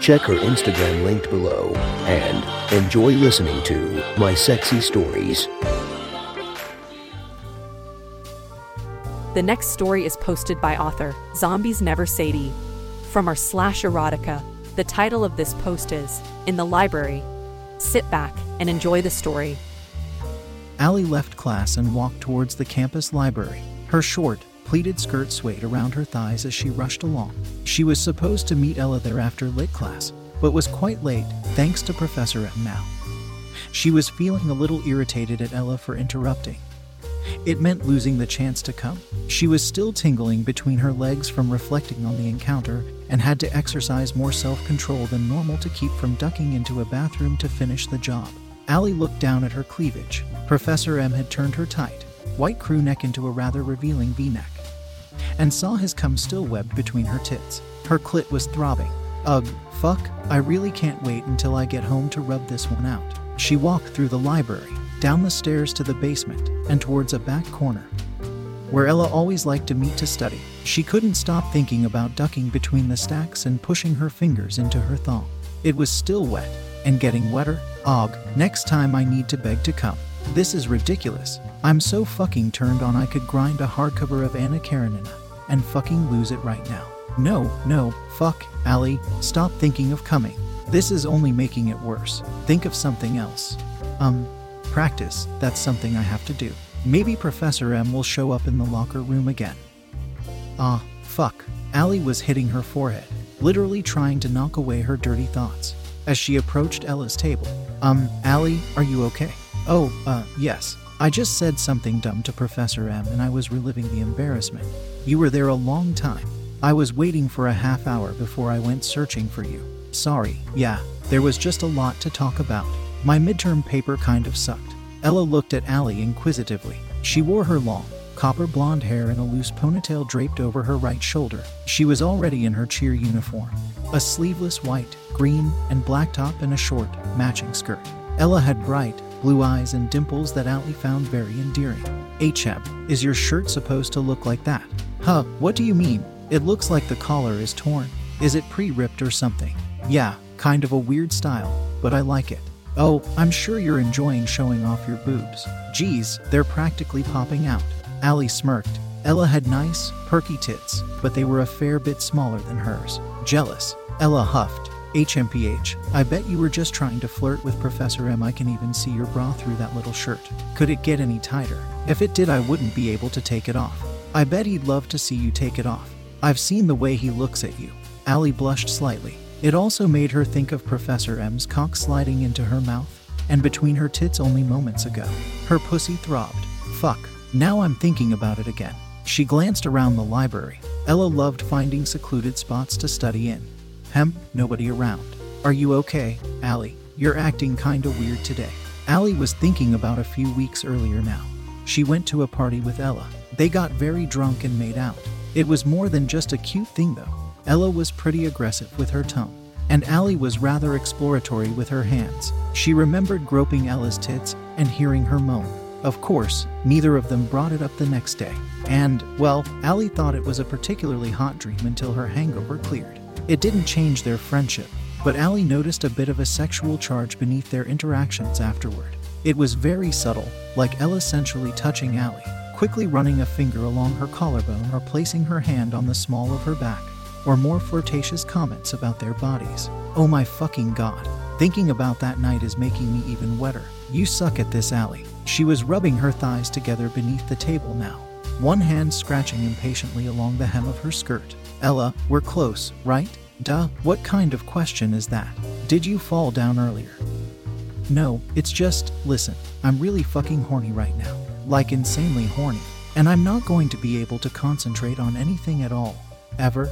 Check her Instagram linked below and enjoy listening to My Sexy Stories. The next story is posted by author Zombies Never Sadie. From our slash erotica, the title of this post is In the Library. Sit back and enjoy the story. Allie left class and walked towards the campus library. Her short, pleated skirt swayed around her thighs as she rushed along. She was supposed to meet Ella there after lit class, but was quite late thanks to Professor M. Now. She was feeling a little irritated at Ella for interrupting. It meant losing the chance to come. She was still tingling between her legs from reflecting on the encounter and had to exercise more self control than normal to keep from ducking into a bathroom to finish the job. Allie looked down at her cleavage. Professor M had turned her tight, white crew neck into a rather revealing v neck, and saw his cum still webbed between her tits. Her clit was throbbing. Ugh, fuck, I really can't wait until I get home to rub this one out. She walked through the library, down the stairs to the basement, and towards a back corner, where Ella always liked to meet to study. She couldn't stop thinking about ducking between the stacks and pushing her fingers into her thong. It was still wet, and getting wetter. Og, next time I need to beg to come. This is ridiculous. I'm so fucking turned on I could grind a hardcover of Anna Karenina and fucking lose it right now. No, no, fuck, Allie, stop thinking of coming. This is only making it worse. Think of something else. Um, practice, that's something I have to do. Maybe Professor M will show up in the locker room again. Ah, fuck. Allie was hitting her forehead, literally trying to knock away her dirty thoughts. As she approached Ella's table, Um, Allie, are you okay? Oh, uh, yes. I just said something dumb to Professor M and I was reliving the embarrassment. You were there a long time. I was waiting for a half hour before I went searching for you. Sorry, yeah, there was just a lot to talk about. My midterm paper kind of sucked. Ella looked at Allie inquisitively. She wore her long, copper blonde hair in a loose ponytail draped over her right shoulder. She was already in her cheer uniform a sleeveless white, green, and black top and a short, matching skirt. Ella had bright, blue eyes and dimples that Allie found very endearing. HM, is your shirt supposed to look like that? Huh, what do you mean? It looks like the collar is torn. Is it pre ripped or something? Yeah, kind of a weird style, but I like it. Oh, I'm sure you're enjoying showing off your boobs. Geez, they're practically popping out. Allie smirked. Ella had nice, perky tits, but they were a fair bit smaller than hers. Jealous. Ella huffed. HMPH, I bet you were just trying to flirt with Professor M. I can even see your bra through that little shirt. Could it get any tighter? If it did, I wouldn't be able to take it off. I bet he'd love to see you take it off. I've seen the way he looks at you. Allie blushed slightly. It also made her think of Professor M's cock sliding into her mouth and between her tits only moments ago. Her pussy throbbed. Fuck. Now I'm thinking about it again. She glanced around the library. Ella loved finding secluded spots to study in. Hem, nobody around. Are you okay, Allie? You're acting kinda weird today. Allie was thinking about a few weeks earlier now. She went to a party with Ella. They got very drunk and made out. It was more than just a cute thing though. Ella was pretty aggressive with her tongue, and Allie was rather exploratory with her hands. She remembered groping Ella's tits and hearing her moan. Of course, neither of them brought it up the next day. And, well, Allie thought it was a particularly hot dream until her hangover cleared. It didn't change their friendship, but Allie noticed a bit of a sexual charge beneath their interactions afterward. It was very subtle, like Ella sensually touching Allie, quickly running a finger along her collarbone or placing her hand on the small of her back, or more flirtatious comments about their bodies. Oh my fucking god. Thinking about that night is making me even wetter. You suck at this, Allie. She was rubbing her thighs together beneath the table now, one hand scratching impatiently along the hem of her skirt. Ella, we're close, right? Duh, what kind of question is that? Did you fall down earlier? No, it's just, listen, I'm really fucking horny right now. Like insanely horny. And I'm not going to be able to concentrate on anything at all. Ever.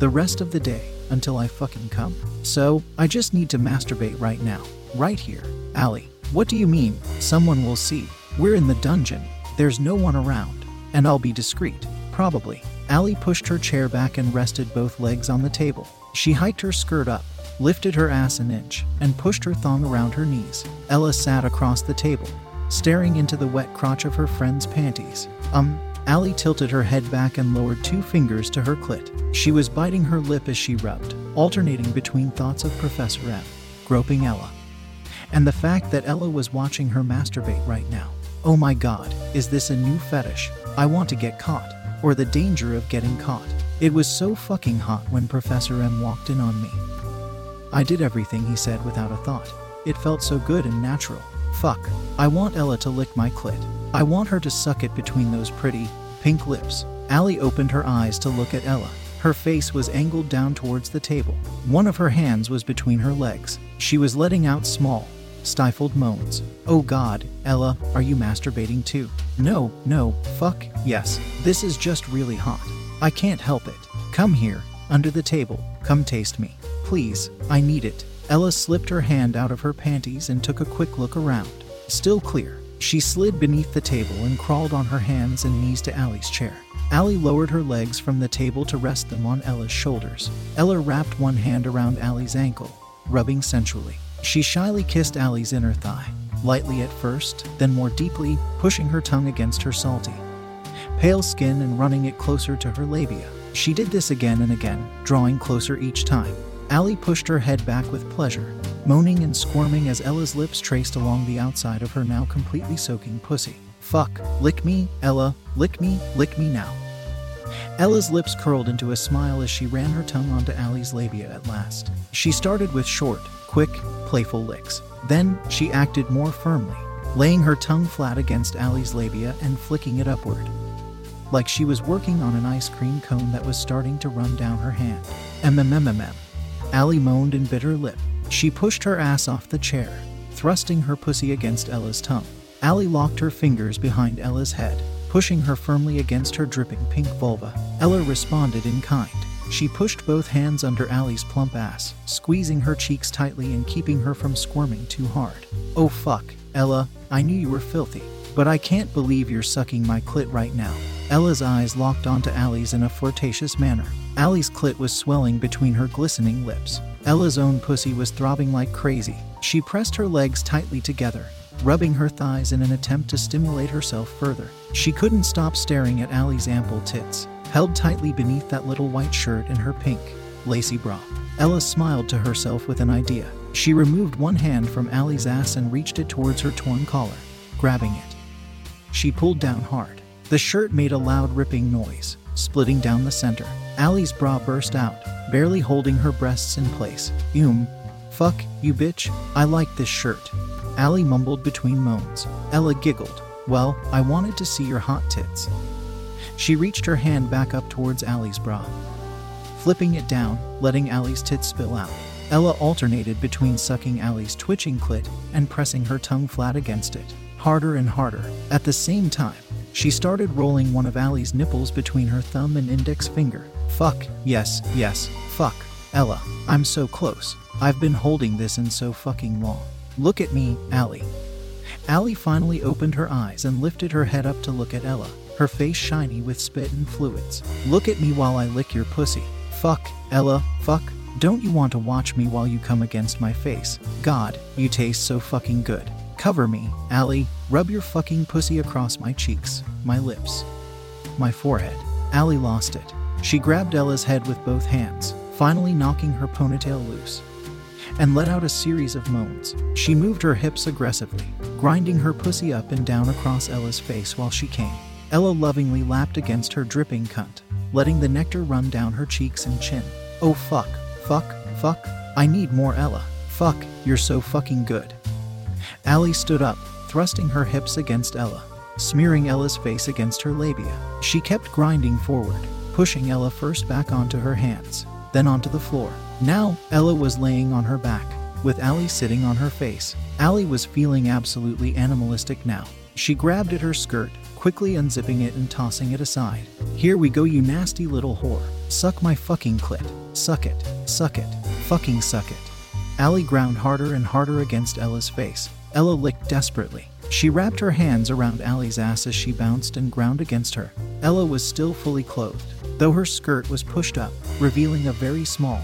The rest of the day, until I fucking come. So, I just need to masturbate right now. Right here. Allie, what do you mean? Someone will see. We're in the dungeon. There's no one around. And I'll be discreet. Probably. Allie pushed her chair back and rested both legs on the table. She hiked her skirt up, lifted her ass an inch, and pushed her thong around her knees. Ella sat across the table, staring into the wet crotch of her friend's panties. Um, Allie tilted her head back and lowered two fingers to her clit. She was biting her lip as she rubbed, alternating between thoughts of Professor M, groping Ella, and the fact that Ella was watching her masturbate right now. Oh my god, is this a new fetish? I want to get caught, or the danger of getting caught. It was so fucking hot when Professor M walked in on me. I did everything he said without a thought. It felt so good and natural. Fuck. I want Ella to lick my clit. I want her to suck it between those pretty, pink lips. Allie opened her eyes to look at Ella. Her face was angled down towards the table. One of her hands was between her legs. She was letting out small, stifled moans. Oh god, Ella, are you masturbating too? No, no, fuck, yes. This is just really hot. I can't help it. Come here, under the table. Come taste me. Please, I need it. Ella slipped her hand out of her panties and took a quick look around. Still clear. She slid beneath the table and crawled on her hands and knees to Allie's chair. Allie lowered her legs from the table to rest them on Ella's shoulders. Ella wrapped one hand around Allie's ankle, rubbing sensually. She shyly kissed Allie's inner thigh, lightly at first, then more deeply, pushing her tongue against her salty, pale skin and running it closer to her labia. She did this again and again, drawing closer each time. Allie pushed her head back with pleasure, moaning and squirming as Ella's lips traced along the outside of her now completely soaking pussy. Fuck, lick me, Ella, lick me, lick me now. Ella's lips curled into a smile as she ran her tongue onto Allie's labia at last. She started with short, quick, playful licks. Then she acted more firmly, laying her tongue flat against Allie's labia and flicking it upward. Like she was working on an ice cream cone that was starting to run down her hand. MMMMM. Allie moaned and bit her lip. She pushed her ass off the chair, thrusting her pussy against Ella's tongue. Allie locked her fingers behind Ella's head, pushing her firmly against her dripping pink vulva. Ella responded in kind. She pushed both hands under Allie's plump ass, squeezing her cheeks tightly and keeping her from squirming too hard. Oh fuck, Ella, I knew you were filthy, but I can't believe you're sucking my clit right now. Ella's eyes locked onto Allie's in a flirtatious manner. Allie's clit was swelling between her glistening lips. Ella's own pussy was throbbing like crazy. She pressed her legs tightly together, rubbing her thighs in an attempt to stimulate herself further. She couldn't stop staring at Allie's ample tits, held tightly beneath that little white shirt and her pink, lacy bra. Ella smiled to herself with an idea. She removed one hand from Allie's ass and reached it towards her torn collar, grabbing it. She pulled down hard. The shirt made a loud ripping noise, splitting down the center. Allie's bra burst out, barely holding her breasts in place. Um, fuck, you bitch, I like this shirt. Allie mumbled between moans. Ella giggled. Well, I wanted to see your hot tits. She reached her hand back up towards Allie's bra, flipping it down, letting Allie's tits spill out. Ella alternated between sucking Allie's twitching clit and pressing her tongue flat against it, harder and harder. At the same time, she started rolling one of Allie's nipples between her thumb and index finger. Fuck, yes, yes, fuck. Ella, I'm so close. I've been holding this in so fucking long. Look at me, Allie. Allie finally opened her eyes and lifted her head up to look at Ella, her face shiny with spit and fluids. Look at me while I lick your pussy. Fuck, Ella, fuck. Don't you want to watch me while you come against my face? God, you taste so fucking good. Cover me, Allie. Rub your fucking pussy across my cheeks, my lips, my forehead. Allie lost it. She grabbed Ella's head with both hands, finally knocking her ponytail loose, and let out a series of moans. She moved her hips aggressively, grinding her pussy up and down across Ella's face while she came. Ella lovingly lapped against her dripping cunt, letting the nectar run down her cheeks and chin. Oh fuck, fuck, fuck. I need more Ella. Fuck, you're so fucking good. Allie stood up, thrusting her hips against Ella, smearing Ella's face against her labia. She kept grinding forward, pushing Ella first back onto her hands, then onto the floor. Now, Ella was laying on her back, with Allie sitting on her face. Allie was feeling absolutely animalistic now. She grabbed at her skirt, quickly unzipping it and tossing it aside. Here we go, you nasty little whore. Suck my fucking clit. Suck it. Suck it. Fucking suck it. Allie ground harder and harder against Ella's face. Ella licked desperately. She wrapped her hands around Allie's ass as she bounced and ground against her. Ella was still fully clothed, though her skirt was pushed up, revealing a very small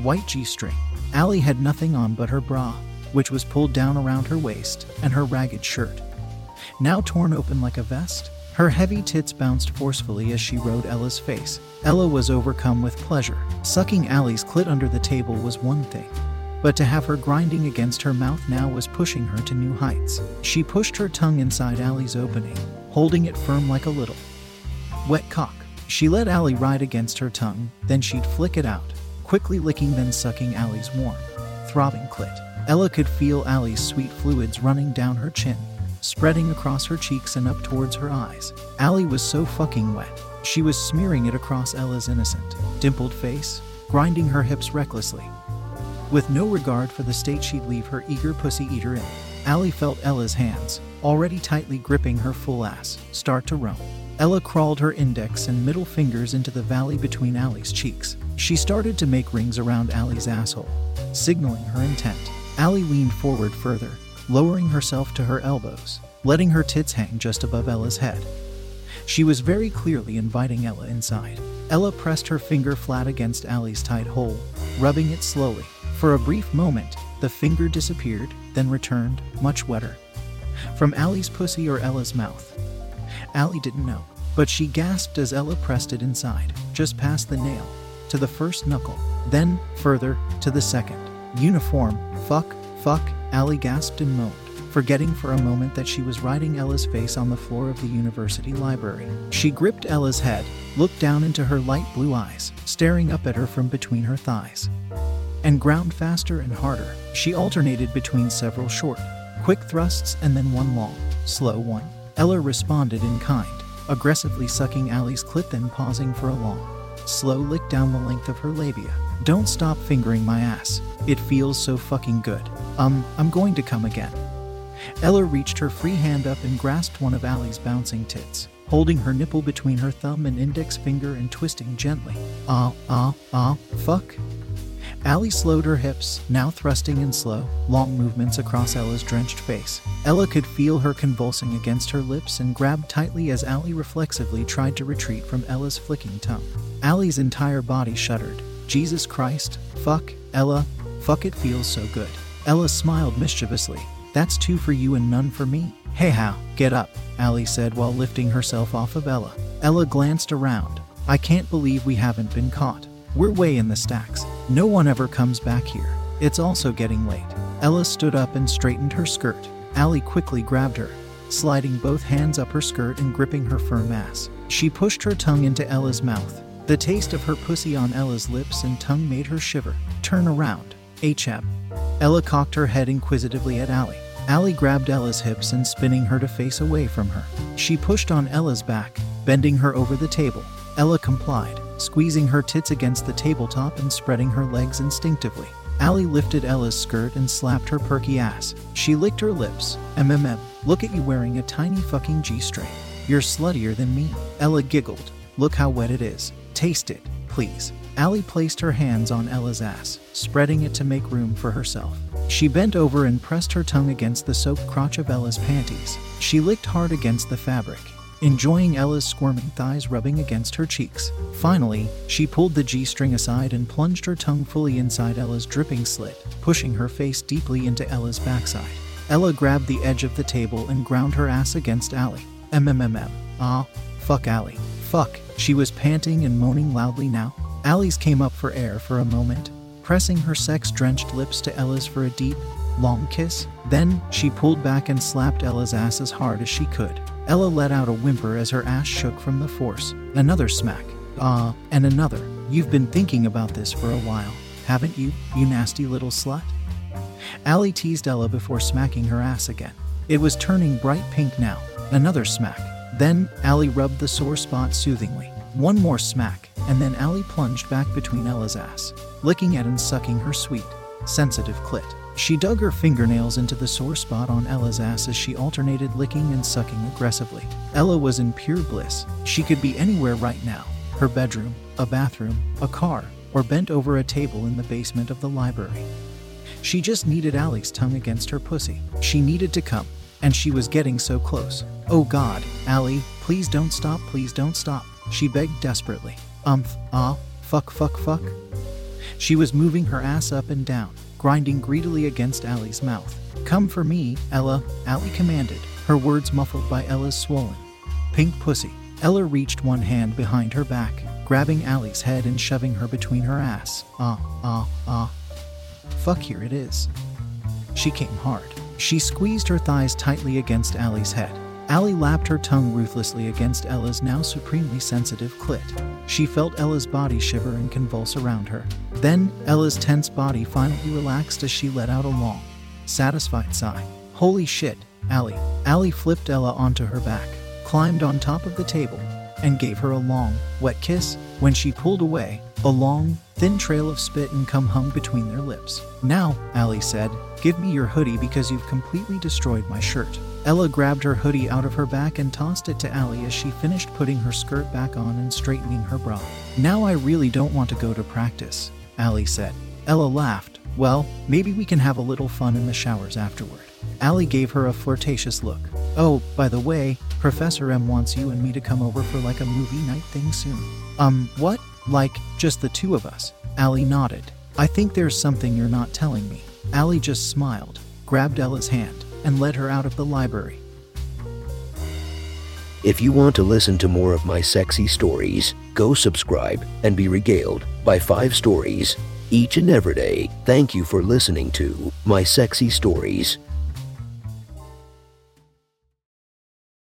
white G string. Allie had nothing on but her bra, which was pulled down around her waist, and her ragged shirt. Now torn open like a vest, her heavy tits bounced forcefully as she rode Ella's face. Ella was overcome with pleasure. Sucking Allie's clit under the table was one thing, but to have her grinding against her mouth now was pushing her to new heights. She pushed her tongue inside Allie's opening, holding it firm like a little wet cock. She let Allie ride against her tongue, then she'd flick it out, quickly licking then sucking Allie's warm, throbbing clit. Ella could feel Allie's sweet fluids running down her chin, spreading across her cheeks and up towards her eyes. Allie was so fucking wet. She was smearing it across Ella's innocent, dimpled face, grinding her hips recklessly. With no regard for the state she'd leave her eager pussy eater in, Allie felt Ella's hands, already tightly gripping her full ass, start to roam. Ella crawled her index and middle fingers into the valley between Allie's cheeks. She started to make rings around Allie's asshole, signaling her intent. Allie leaned forward further, lowering herself to her elbows, letting her tits hang just above Ella's head. She was very clearly inviting Ella inside. Ella pressed her finger flat against Allie's tight hole, rubbing it slowly. For a brief moment, the finger disappeared, then returned, much wetter. From Allie's pussy or Ella's mouth. Allie didn't know, but she gasped as Ella pressed it inside, just past the nail, to the first knuckle, then further to the second. Uniform, fuck, fuck, Allie gasped and moaned, forgetting for a moment that she was riding Ella's face on the floor of the university library. She gripped Ella's head, looked down into her light blue eyes, staring up at her from between her thighs, and ground faster and harder. She alternated between several short, quick thrusts and then one long, slow one. Ella responded in kind, aggressively sucking Allie's clit, then pausing for a long, slow lick down the length of her labia. Don't stop fingering my ass. It feels so fucking good. Um, I'm going to come again. Ella reached her free hand up and grasped one of Allie's bouncing tits, holding her nipple between her thumb and index finger and twisting gently. Ah, ah, ah, fuck. Allie slowed her hips, now thrusting in slow, long movements across Ella's drenched face. Ella could feel her convulsing against her lips and grabbed tightly as Allie reflexively tried to retreat from Ella's flicking tongue. Allie's entire body shuddered. Jesus Christ, fuck, Ella, fuck it feels so good. Ella smiled mischievously. That's two for you and none for me. Hey how, get up, Allie said while lifting herself off of Ella. Ella glanced around. I can't believe we haven't been caught. We're way in the stacks. No one ever comes back here. It's also getting late. Ella stood up and straightened her skirt. Allie quickly grabbed her, sliding both hands up her skirt and gripping her firm ass. She pushed her tongue into Ella's mouth. The taste of her pussy on Ella's lips and tongue made her shiver. Turn around. HM. Ella cocked her head inquisitively at Allie. Allie grabbed Ella's hips and spinning her to face away from her. She pushed on Ella's back, bending her over the table. Ella complied squeezing her tits against the tabletop and spreading her legs instinctively. Allie lifted Ella's skirt and slapped her perky ass. She licked her lips. MMM, look at you wearing a tiny fucking G string. You're sluttier than me. Ella giggled. Look how wet it is. Taste it, please. Allie placed her hands on Ella's ass, spreading it to make room for herself. She bent over and pressed her tongue against the soaked crotch of Ella's panties. She licked hard against the fabric, enjoying Ella's squirming thighs rubbing against her cheeks. Finally, she pulled the G string aside and plunged her tongue fully inside Ella's dripping slit, pushing her face deeply into Ella's backside. Ella grabbed the edge of the table and ground her ass against Allie. MMMM. Ah, fuck Allie. Fuck. She was panting and moaning loudly now. Allie's came up for air for a moment, pressing her sex drenched lips to Ella's for a deep, long kiss. Then, she pulled back and slapped Ella's ass as hard as she could. Ella let out a whimper as her ass shook from the force. Another smack. Ah, uh, and another. You've been thinking about this for a while, haven't you, you nasty little slut? Allie teased Ella before smacking her ass again. It was turning bright pink now. Another smack. Then, Allie rubbed the sore spot soothingly. One more smack, and then Allie plunged back between Ella's ass, licking at and sucking her sweet, sensitive clit. She dug her fingernails into the sore spot on Ella's ass as she alternated licking and sucking aggressively. Ella was in pure bliss. She could be anywhere right now her bedroom, a bathroom, a car, or bent over a table in the basement of the library. She just needed Allie's tongue against her pussy. She needed to come, and she was getting so close. Oh God, Allie, please don't stop, please don't stop. She begged desperately. Umph, ah, fuck, fuck, fuck. She was moving her ass up and down, grinding greedily against Allie's mouth. Come for me, Ella, Allie commanded, her words muffled by Ella's swollen, pink pussy. Ella reached one hand behind her back, grabbing Allie's head and shoving her between her ass. Ah, ah, ah. Fuck, here it is. She came hard. She squeezed her thighs tightly against Allie's head. Allie lapped her tongue ruthlessly against Ella's now supremely sensitive clit. She felt Ella's body shiver and convulse around her. Then, Ella's tense body finally relaxed as she let out a long, satisfied sigh. Holy shit, Allie. Allie flipped Ella onto her back, climbed on top of the table, and gave her a long, wet kiss. When she pulled away, a long, thin trail of spit and cum hung between their lips. Now, Allie said, give me your hoodie because you've completely destroyed my shirt. Ella grabbed her hoodie out of her back and tossed it to Allie as she finished putting her skirt back on and straightening her bra. Now I really don't want to go to practice, Allie said. Ella laughed. Well, maybe we can have a little fun in the showers afterward. Allie gave her a flirtatious look. Oh, by the way, Professor M wants you and me to come over for like a movie night thing soon. Um, what? Like, just the two of us. Allie nodded. I think there's something you're not telling me. Allie just smiled, grabbed Ella's hand, and led her out of the library. If you want to listen to more of my sexy stories, go subscribe and be regaled by five stories each and every day. Thank you for listening to My Sexy Stories.